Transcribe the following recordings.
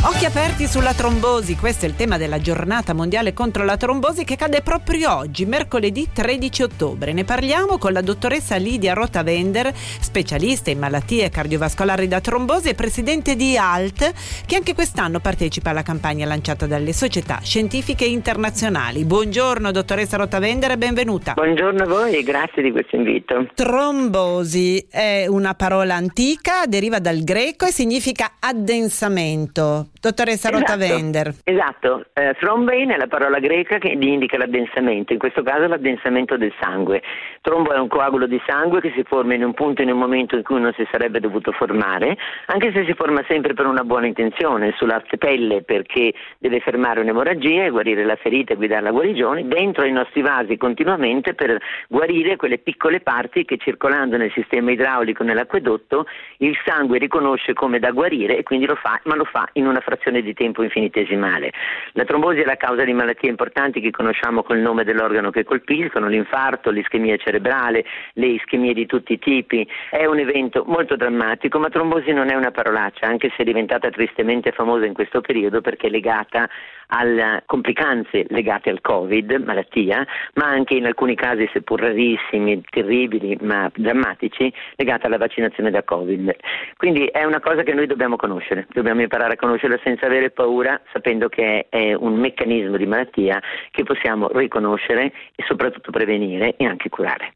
Occhi aperti sulla trombosi, questo è il tema della giornata mondiale contro la trombosi che cade proprio oggi, mercoledì 13 ottobre. Ne parliamo con la dottoressa Lidia Rotavender, specialista in malattie cardiovascolari da trombosi e presidente di ALT, che anche quest'anno partecipa alla campagna lanciata dalle società scientifiche internazionali. Buongiorno dottoressa Rotavender e benvenuta. Buongiorno a voi e grazie di questo invito. Trombosi è una parola antica, deriva dal greco e significa addensamento. Dottoressa Esatto. Rotavender. Esatto, eh, thrombein è la parola greca che indica l'addensamento, in questo caso l'addensamento del sangue. Trombo è un coagulo di sangue che si forma in un punto in un momento in cui non si sarebbe dovuto formare, anche se si forma sempre per una buona intenzione, sulla pelle perché deve fermare un'emorragia e guarire la ferita e guidare la guarigione, dentro i nostri vasi continuamente per guarire quelle piccole parti che circolando nel sistema idraulico nell'acquedotto il sangue riconosce come da guarire e quindi lo fa, ma lo fa in una frazione di tempo infinitesimale. La trombosi è la causa di malattie importanti che conosciamo col nome dell'organo che colpiscono, l'infarto, l'ischemia cerebrale, le ischemie di tutti i tipi. È un evento molto drammatico, ma trombosi non è una parolaccia, anche se è diventata tristemente famosa in questo periodo perché è legata alle complicanze legate al Covid, malattia, ma anche in alcuni casi, seppur rarissimi, terribili, ma drammatici, legata alla vaccinazione da Covid. Quindi è una cosa che noi dobbiamo conoscere, dobbiamo imparare a conoscerla senza avere paura, sapendo che è un meccanismo di malattia che possiamo riconoscere e soprattutto prevenire e anche curare.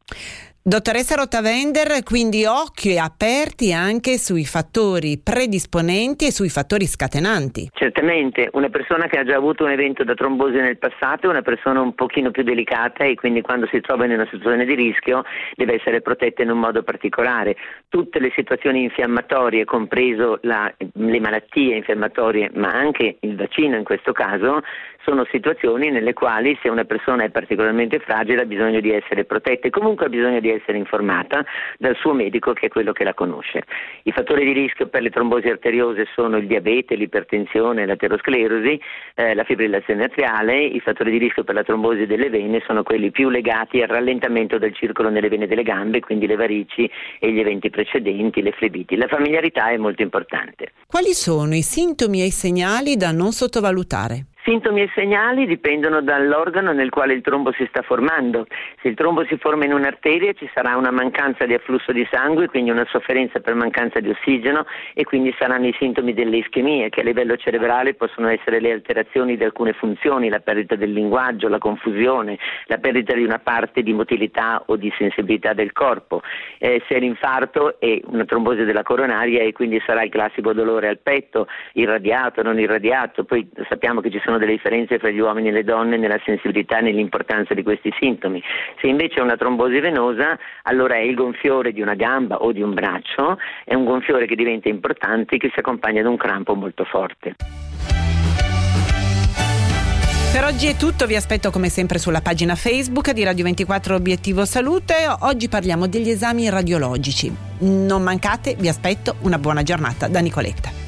Dottoressa Rotavender, quindi occhi aperti anche sui fattori predisponenti e sui fattori scatenanti. Certamente, una persona che ha già avuto un evento da trombosi nel passato è una persona un pochino più delicata e quindi quando si trova in una situazione di rischio deve essere protetta in un modo particolare. Tutte le situazioni infiammatorie, compreso la, le malattie infiammatorie, ma anche il vaccino in questo caso, sono situazioni nelle quali se una persona è particolarmente fragile ha bisogno di essere protetta e comunque ha bisogno di essere informata dal suo medico che è quello che la conosce. I fattori di rischio per le trombosi arteriose sono il diabete, l'ipertensione, l'aterosclerosi, eh, la fibrillazione atriale, i fattori di rischio per la trombosi delle vene sono quelli più legati al rallentamento del circolo nelle vene delle gambe, quindi le varici e gli eventi precedenti, le flebiti. La familiarità è molto importante. Quali sono i sintomi e i segnali da non sottovalutare? Sintomi e segnali dipendono dall'organo nel quale il trombo si sta formando. Se il trombo si forma in un'arteria ci sarà una mancanza di afflusso di sangue, quindi una sofferenza per mancanza di ossigeno e quindi saranno i sintomi delle ischemie che a livello cerebrale possono essere le alterazioni di alcune funzioni, la perdita del linguaggio, la confusione, la perdita di una parte di motilità o di sensibilità del corpo. Eh, se è l'infarto è una trombosi della coronaria e quindi sarà il classico dolore al petto, irradiato, non irradiato, poi sappiamo che ci sono delle differenze fra gli uomini e le donne nella sensibilità e nell'importanza di questi sintomi. Se invece è una trombosi venosa, allora è il gonfiore di una gamba o di un braccio, è un gonfiore che diventa importante e che si accompagna ad un crampo molto forte. Per oggi è tutto, vi aspetto come sempre sulla pagina Facebook di Radio 24 Obiettivo Salute. Oggi parliamo degli esami radiologici. Non mancate, vi aspetto, una buona giornata da Nicoletta.